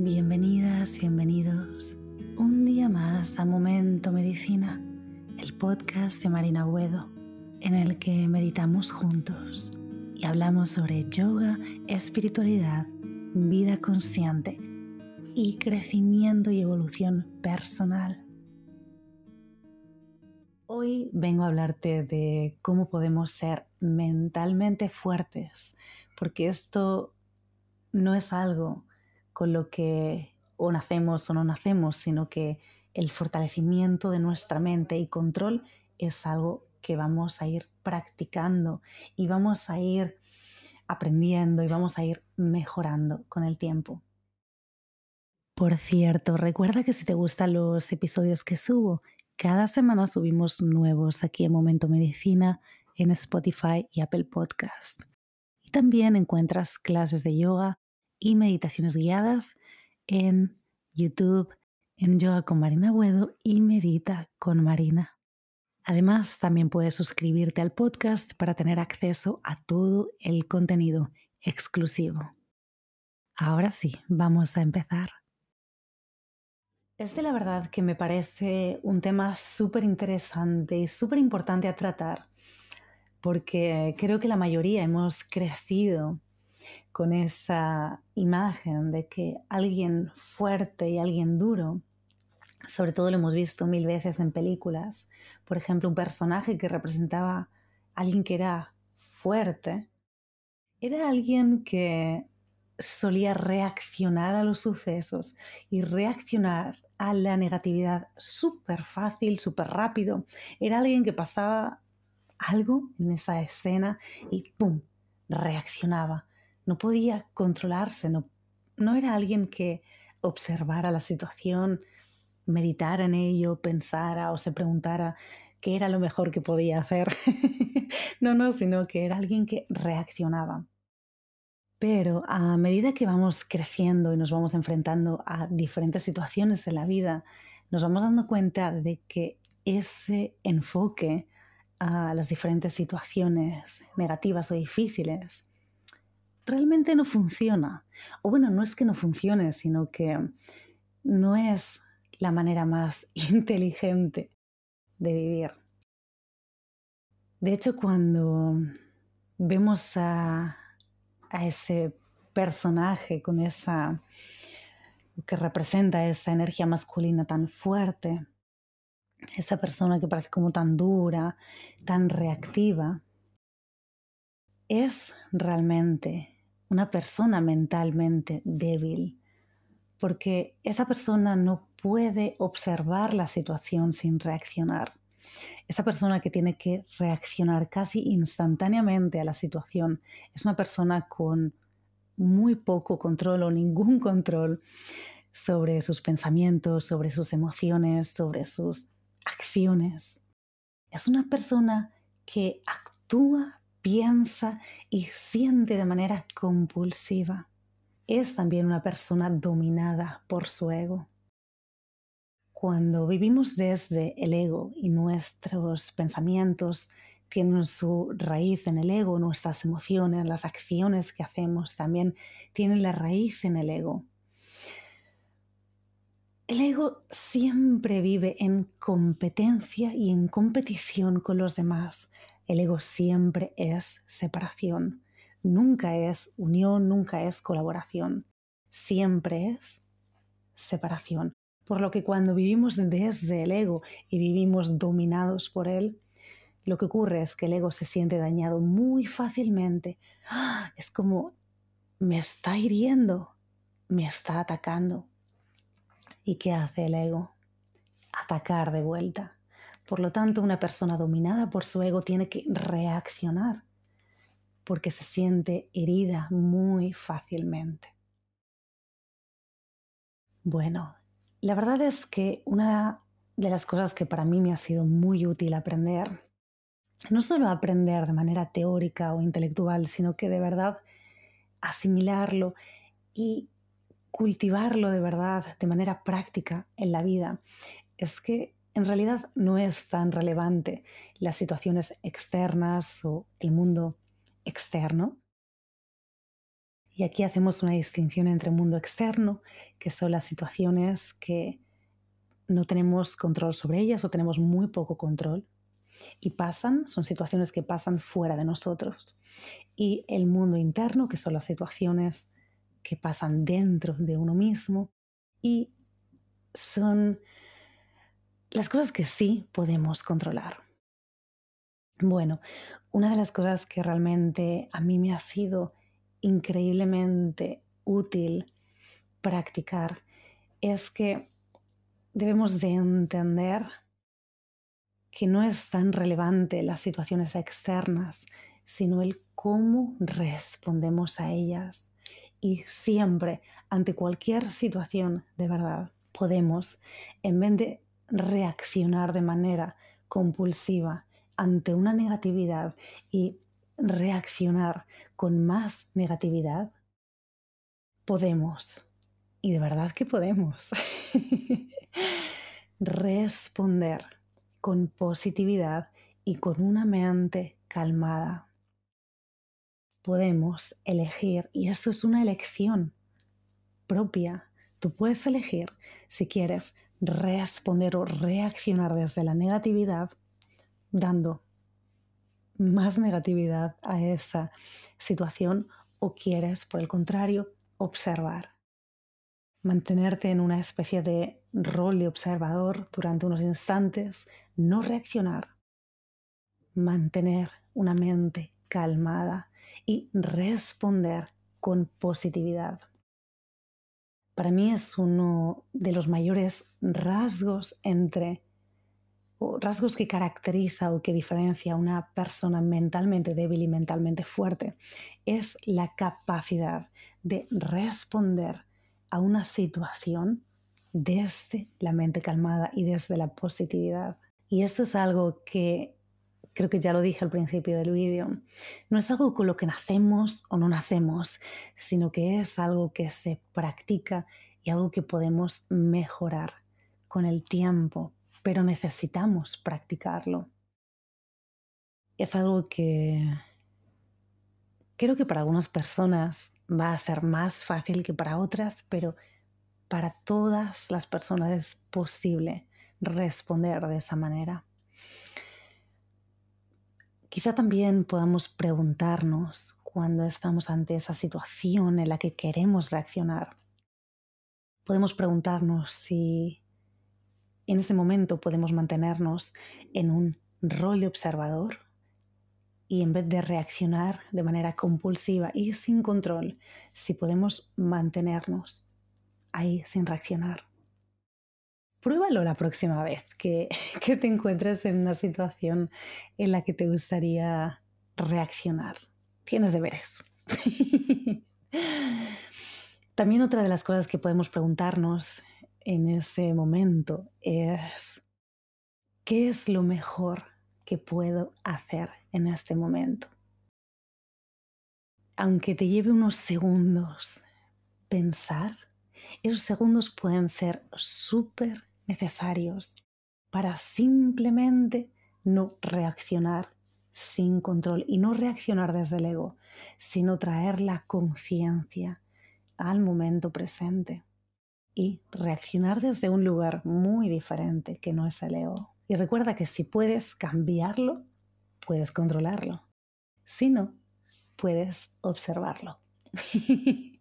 Bienvenidas, bienvenidos un día más a Momento Medicina, el podcast de Marina Buedo, en el que meditamos juntos y hablamos sobre yoga, espiritualidad, vida consciente y crecimiento y evolución personal. Hoy vengo a hablarte de cómo podemos ser mentalmente fuertes, porque esto no es algo con lo que o nacemos o no nacemos, sino que el fortalecimiento de nuestra mente y control es algo que vamos a ir practicando y vamos a ir aprendiendo y vamos a ir mejorando con el tiempo. Por cierto, recuerda que si te gustan los episodios que subo, cada semana subimos nuevos aquí en Momento Medicina, en Spotify y Apple Podcast. Y también encuentras clases de yoga y meditaciones guiadas en YouTube, en Yoga con Marina Buedo y Medita con Marina. Además, también puedes suscribirte al podcast para tener acceso a todo el contenido exclusivo. Ahora sí, vamos a empezar. Este la verdad que me parece un tema súper interesante y súper importante a tratar, porque creo que la mayoría hemos crecido con esa imagen de que alguien fuerte y alguien duro, sobre todo lo hemos visto mil veces en películas, por ejemplo, un personaje que representaba a alguien que era fuerte, era alguien que solía reaccionar a los sucesos y reaccionar a la negatividad súper fácil, súper rápido. Era alguien que pasaba algo en esa escena y ¡pum! reaccionaba no podía controlarse, no, no era alguien que observara la situación, meditara en ello, pensara o se preguntara qué era lo mejor que podía hacer. no, no, sino que era alguien que reaccionaba. Pero a medida que vamos creciendo y nos vamos enfrentando a diferentes situaciones en la vida, nos vamos dando cuenta de que ese enfoque a las diferentes situaciones negativas o difíciles realmente no funciona. O bueno, no es que no funcione, sino que no es la manera más inteligente de vivir. De hecho, cuando vemos a, ese personaje con esa que representa esa energía masculina tan fuerte, esa persona que parece como tan dura, tan reactiva, es realmente una persona mentalmente débil, porque esa persona no puede observar la situación sin reaccionar. Esa persona que tiene que reaccionar casi instantáneamente a la situación es una persona con muy poco control o ningún control sobre sus pensamientos, sobre sus emociones, sobre sus acciones. Es una persona que actúa piensa y siente de manera compulsiva. Es también una persona dominada por su ego. Cuando vivimos desde el ego y nuestros pensamientos tienen su raíz en el ego, nuestras emociones, las acciones que hacemos también tienen la raíz en el ego. El ego siempre vive en competencia y en competición con los demás. El ego siempre es separación, nunca es unión, nunca es colaboración, siempre es separación. Por lo que cuando vivimos desde el ego y vivimos dominados por él, lo que ocurre es que el ego se siente dañado muy fácilmente. ¡Ah! Es como, me está hiriendo, me está atacando. ¿Y qué hace el ego? Atacar de vuelta. Por lo tanto, una persona dominada por su ego tiene que reaccionar porque se siente herida muy fácilmente. Bueno, la verdad es que una de las cosas que para mí me ha sido muy útil aprender, no solo aprender de manera teórica o intelectual, sino que de verdad asimilarlo y cultivarlo de verdad de manera práctica en la vida, es que en realidad no es tan relevante las situaciones externas o el mundo externo. Y aquí hacemos una distinción entre mundo externo, que son las situaciones que no tenemos control sobre ellas o tenemos muy poco control. Y pasan, son situaciones que pasan fuera de nosotros. Y el mundo interno, que son las situaciones que pasan dentro de uno mismo. Y son las cosas que sí podemos controlar. Bueno, una de las cosas que realmente a mí me ha sido increíblemente útil practicar es que debemos de entender que no es tan relevante las situaciones externas, sino el cómo respondemos a ellas. Y siempre, ante cualquier situación de verdad, podemos, en vez de reaccionar de manera compulsiva ante una negatividad y reaccionar con más negatividad, podemos, y de verdad que podemos, responder con positividad y con una mente calmada. Podemos elegir, y esto es una elección propia, tú puedes elegir si quieres responder o reaccionar desde la negatividad dando más negatividad a esa situación o quieres, por el contrario, observar. Mantenerte en una especie de rol de observador durante unos instantes, no reaccionar. Mantener una mente calmada y responder con positividad. Para mí es uno de los mayores rasgos entre rasgos que caracteriza o que diferencia a una persona mentalmente débil y mentalmente fuerte es la capacidad de responder a una situación desde la mente calmada y desde la positividad. Y esto es algo que creo que ya lo dije al principio del vídeo, no es algo con lo que nacemos o no nacemos, sino que es algo que se practica y algo que podemos mejorar con el tiempo pero necesitamos practicarlo. Es algo que creo que para algunas personas va a ser más fácil que para otras, pero para todas las personas es posible responder de esa manera. Quizá también podamos preguntarnos cuando estamos ante esa situación en la que queremos reaccionar. Podemos preguntarnos si en ese momento podemos mantenernos en un rol de observador y en vez de reaccionar de manera compulsiva y sin control, si podemos mantenernos ahí sin reaccionar. Pruébalo la próxima vez que, que te encuentres en una situación en la que te gustaría reaccionar. Tienes deberes. También otra de las cosas que podemos preguntarnos en ese momento es, ¿qué es lo mejor que puedo hacer en este momento? Aunque te lleve unos segundos pensar, esos segundos pueden ser súper necesarios para simplemente no reaccionar sin control y no reaccionar desde el ego, sino traer la conciencia al momento presente y reaccionar desde un lugar muy diferente que no es el ego. Y recuerda que si puedes cambiarlo, puedes controlarlo. Si no, puedes observarlo.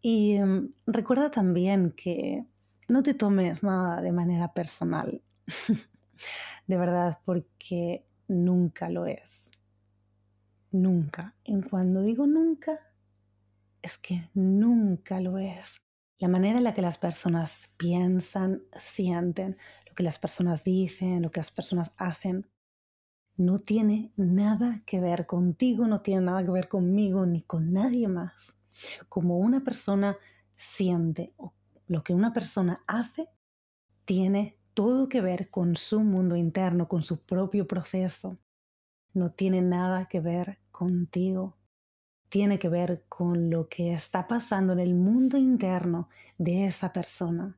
y em, recuerda también que no te tomes nada de manera personal. de verdad, porque nunca lo es. Nunca. En cuando digo nunca, es que nunca lo es. La manera en la que las personas piensan, sienten, lo que las personas dicen, lo que las personas hacen, no tiene nada que ver contigo, no tiene nada que ver conmigo ni con nadie más. Como una persona siente o lo que una persona hace, tiene todo que ver con su mundo interno, con su propio proceso. No tiene nada que ver contigo tiene que ver con lo que está pasando en el mundo interno de esa persona,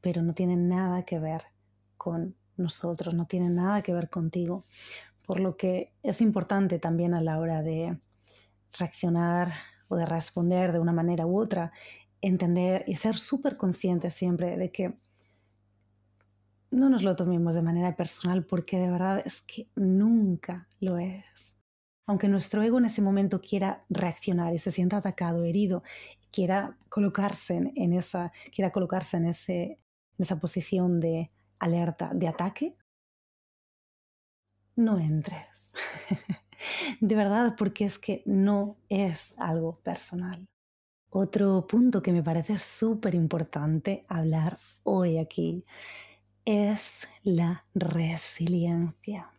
pero no tiene nada que ver con nosotros, no tiene nada que ver contigo. Por lo que es importante también a la hora de reaccionar o de responder de una manera u otra, entender y ser súper conscientes siempre de que no nos lo tomemos de manera personal porque de verdad es que nunca lo es. Aunque nuestro ego en ese momento quiera reaccionar y se sienta atacado, herido, quiera colocarse en, esa, quiera colocarse en, ese, en esa posición de alerta, de ataque, no entres. de verdad, porque es que no es algo personal. Otro punto que me parece súper importante hablar hoy aquí es la resiliencia.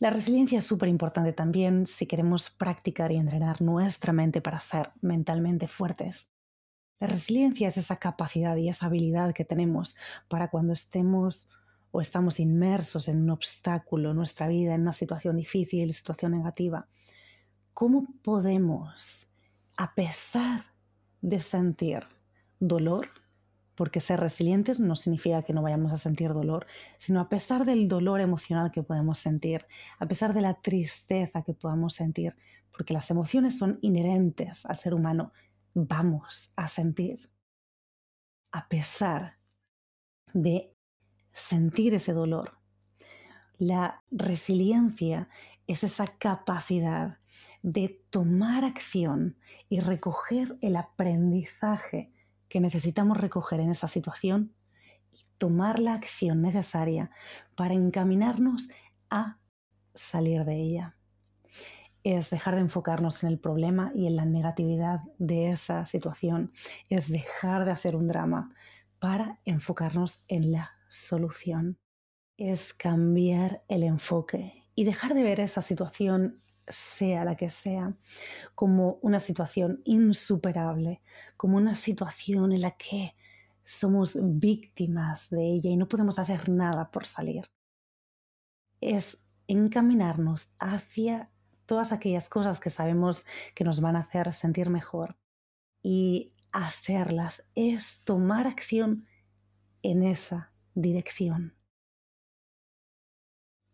La resiliencia es súper importante también si queremos practicar y entrenar nuestra mente para ser mentalmente fuertes. La resiliencia es esa capacidad y esa habilidad que tenemos para cuando estemos o estamos inmersos en un obstáculo en nuestra vida, en una situación difícil, situación negativa. ¿Cómo podemos, a pesar de sentir dolor, porque ser resilientes no significa que no vayamos a sentir dolor, sino a pesar del dolor emocional que podemos sentir, a pesar de la tristeza que podamos sentir, porque las emociones son inherentes al ser humano, vamos a sentir. A pesar de sentir ese dolor. La resiliencia es esa capacidad de tomar acción y recoger el aprendizaje que necesitamos recoger en esa situación y tomar la acción necesaria para encaminarnos a salir de ella. Es dejar de enfocarnos en el problema y en la negatividad de esa situación. Es dejar de hacer un drama para enfocarnos en la solución. Es cambiar el enfoque y dejar de ver esa situación sea la que sea, como una situación insuperable, como una situación en la que somos víctimas de ella y no podemos hacer nada por salir. Es encaminarnos hacia todas aquellas cosas que sabemos que nos van a hacer sentir mejor y hacerlas es tomar acción en esa dirección.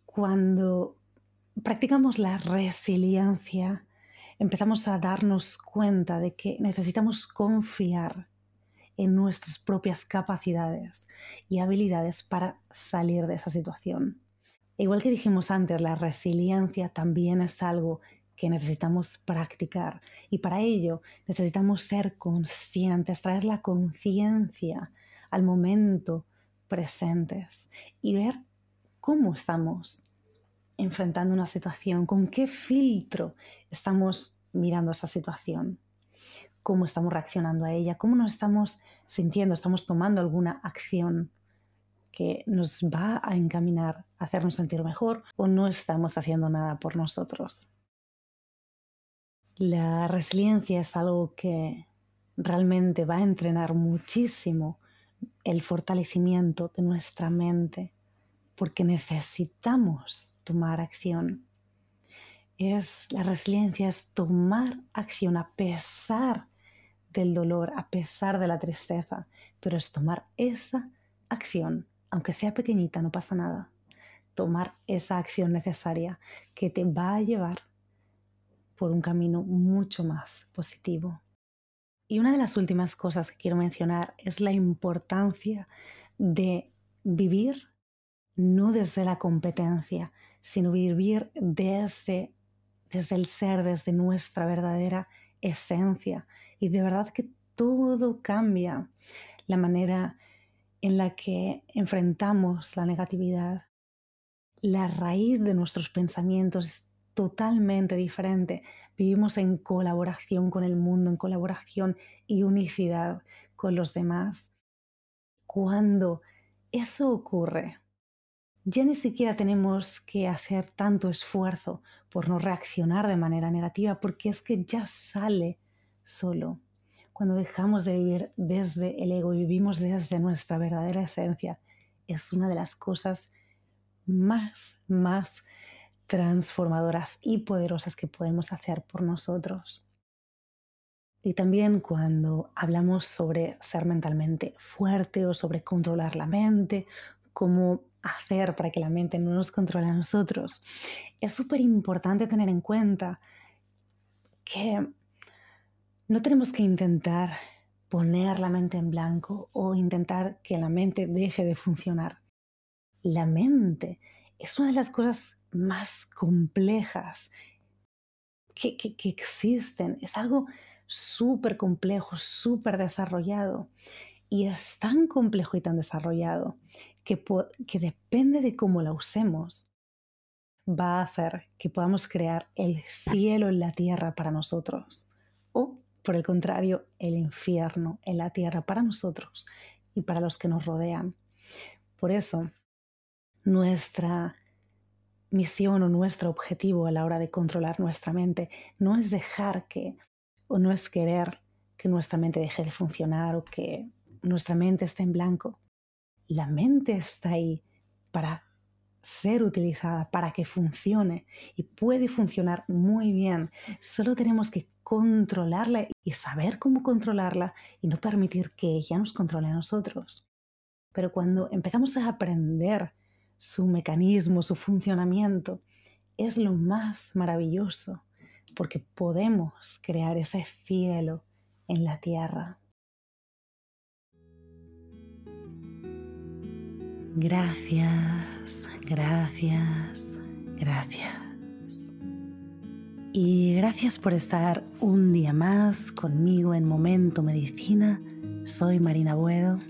Cuando practicamos la resiliencia, empezamos a darnos cuenta de que necesitamos confiar en nuestras propias capacidades y habilidades para salir de esa situación. igual que dijimos antes, la resiliencia también es algo que necesitamos practicar y para ello necesitamos ser conscientes, traer la conciencia al momento presentes y ver cómo estamos enfrentando una situación, con qué filtro estamos mirando esa situación, cómo estamos reaccionando a ella, cómo nos estamos sintiendo, estamos tomando alguna acción que nos va a encaminar a hacernos sentir mejor o no estamos haciendo nada por nosotros. La resiliencia es algo que realmente va a entrenar muchísimo el fortalecimiento de nuestra mente, porque necesitamos tomar acción. Es la resiliencia es tomar acción a pesar del dolor, a pesar de la tristeza, pero es tomar esa acción, aunque sea pequeñita, no pasa nada. Tomar esa acción necesaria que te va a llevar por un camino mucho más positivo. Y una de las últimas cosas que quiero mencionar es la importancia de vivir no desde la competencia, sino vivir desde, desde el ser, desde nuestra verdadera esencia. Y de verdad que todo cambia la manera en la que enfrentamos la negatividad. La raíz de nuestros pensamientos totalmente diferente. Vivimos en colaboración con el mundo, en colaboración y unicidad con los demás. Cuando eso ocurre, ya ni siquiera tenemos que hacer tanto esfuerzo por no reaccionar de manera negativa, porque es que ya sale solo. Cuando dejamos de vivir desde el ego y vivimos desde nuestra verdadera esencia, es una de las cosas más, más transformadoras y poderosas que podemos hacer por nosotros. Y también cuando hablamos sobre ser mentalmente fuerte o sobre controlar la mente, como hacer para que la mente no nos controle a nosotros. Es súper importante tener en cuenta que no tenemos que intentar poner la mente en blanco o intentar que la mente deje de funcionar. La mente es una de las cosas más complejas que, existen. Es algo súper complejo, súper desarrollado. Y es tan complejo y tan desarrollado que, que depende de cómo la usemos, va a hacer que podamos crear el cielo en la tierra para nosotros. O por el contrario, el infierno en la tierra para nosotros y para los que nos rodean. Por eso, nuestra misión o nuestro objetivo a la hora de controlar nuestra mente no es dejar que, o no es querer que nuestra mente deje de funcionar o que nuestra mente esté en blanco. La mente está ahí para ser utilizada, para que funcione y puede funcionar muy bien. Solo tenemos que controlarla y saber cómo controlarla y no permitir que ella nos controle a nosotros. Pero cuando empezamos a aprender su mecanismo, su funcionamiento, es lo más maravilloso porque podemos crear ese cielo en la tierra. Gracias, gracias, gracias. Y gracias por estar un día más conmigo en Momento Medicina. Soy Marina Buedo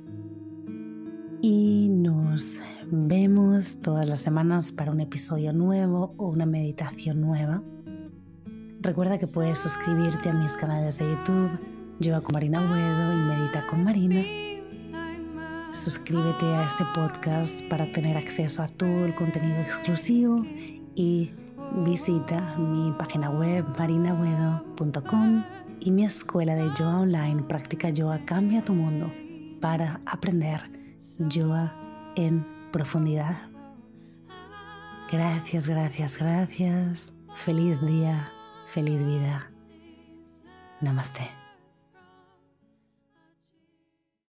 y nos vemos todas las semanas para un episodio nuevo o una meditación nueva. Recuerda que puedes suscribirte a mis canales de YouTube, Yoga con Marina Buedo y Medita con Marina. Suscríbete a este podcast para tener acceso a todo el contenido exclusivo y visita mi página web marinabuedo.com y mi escuela de yoga online Práctica Yoga Cambia tu Mundo para aprender yoga en profundidad. Gracias, gracias, gracias. Feliz día, feliz vida. Namaste.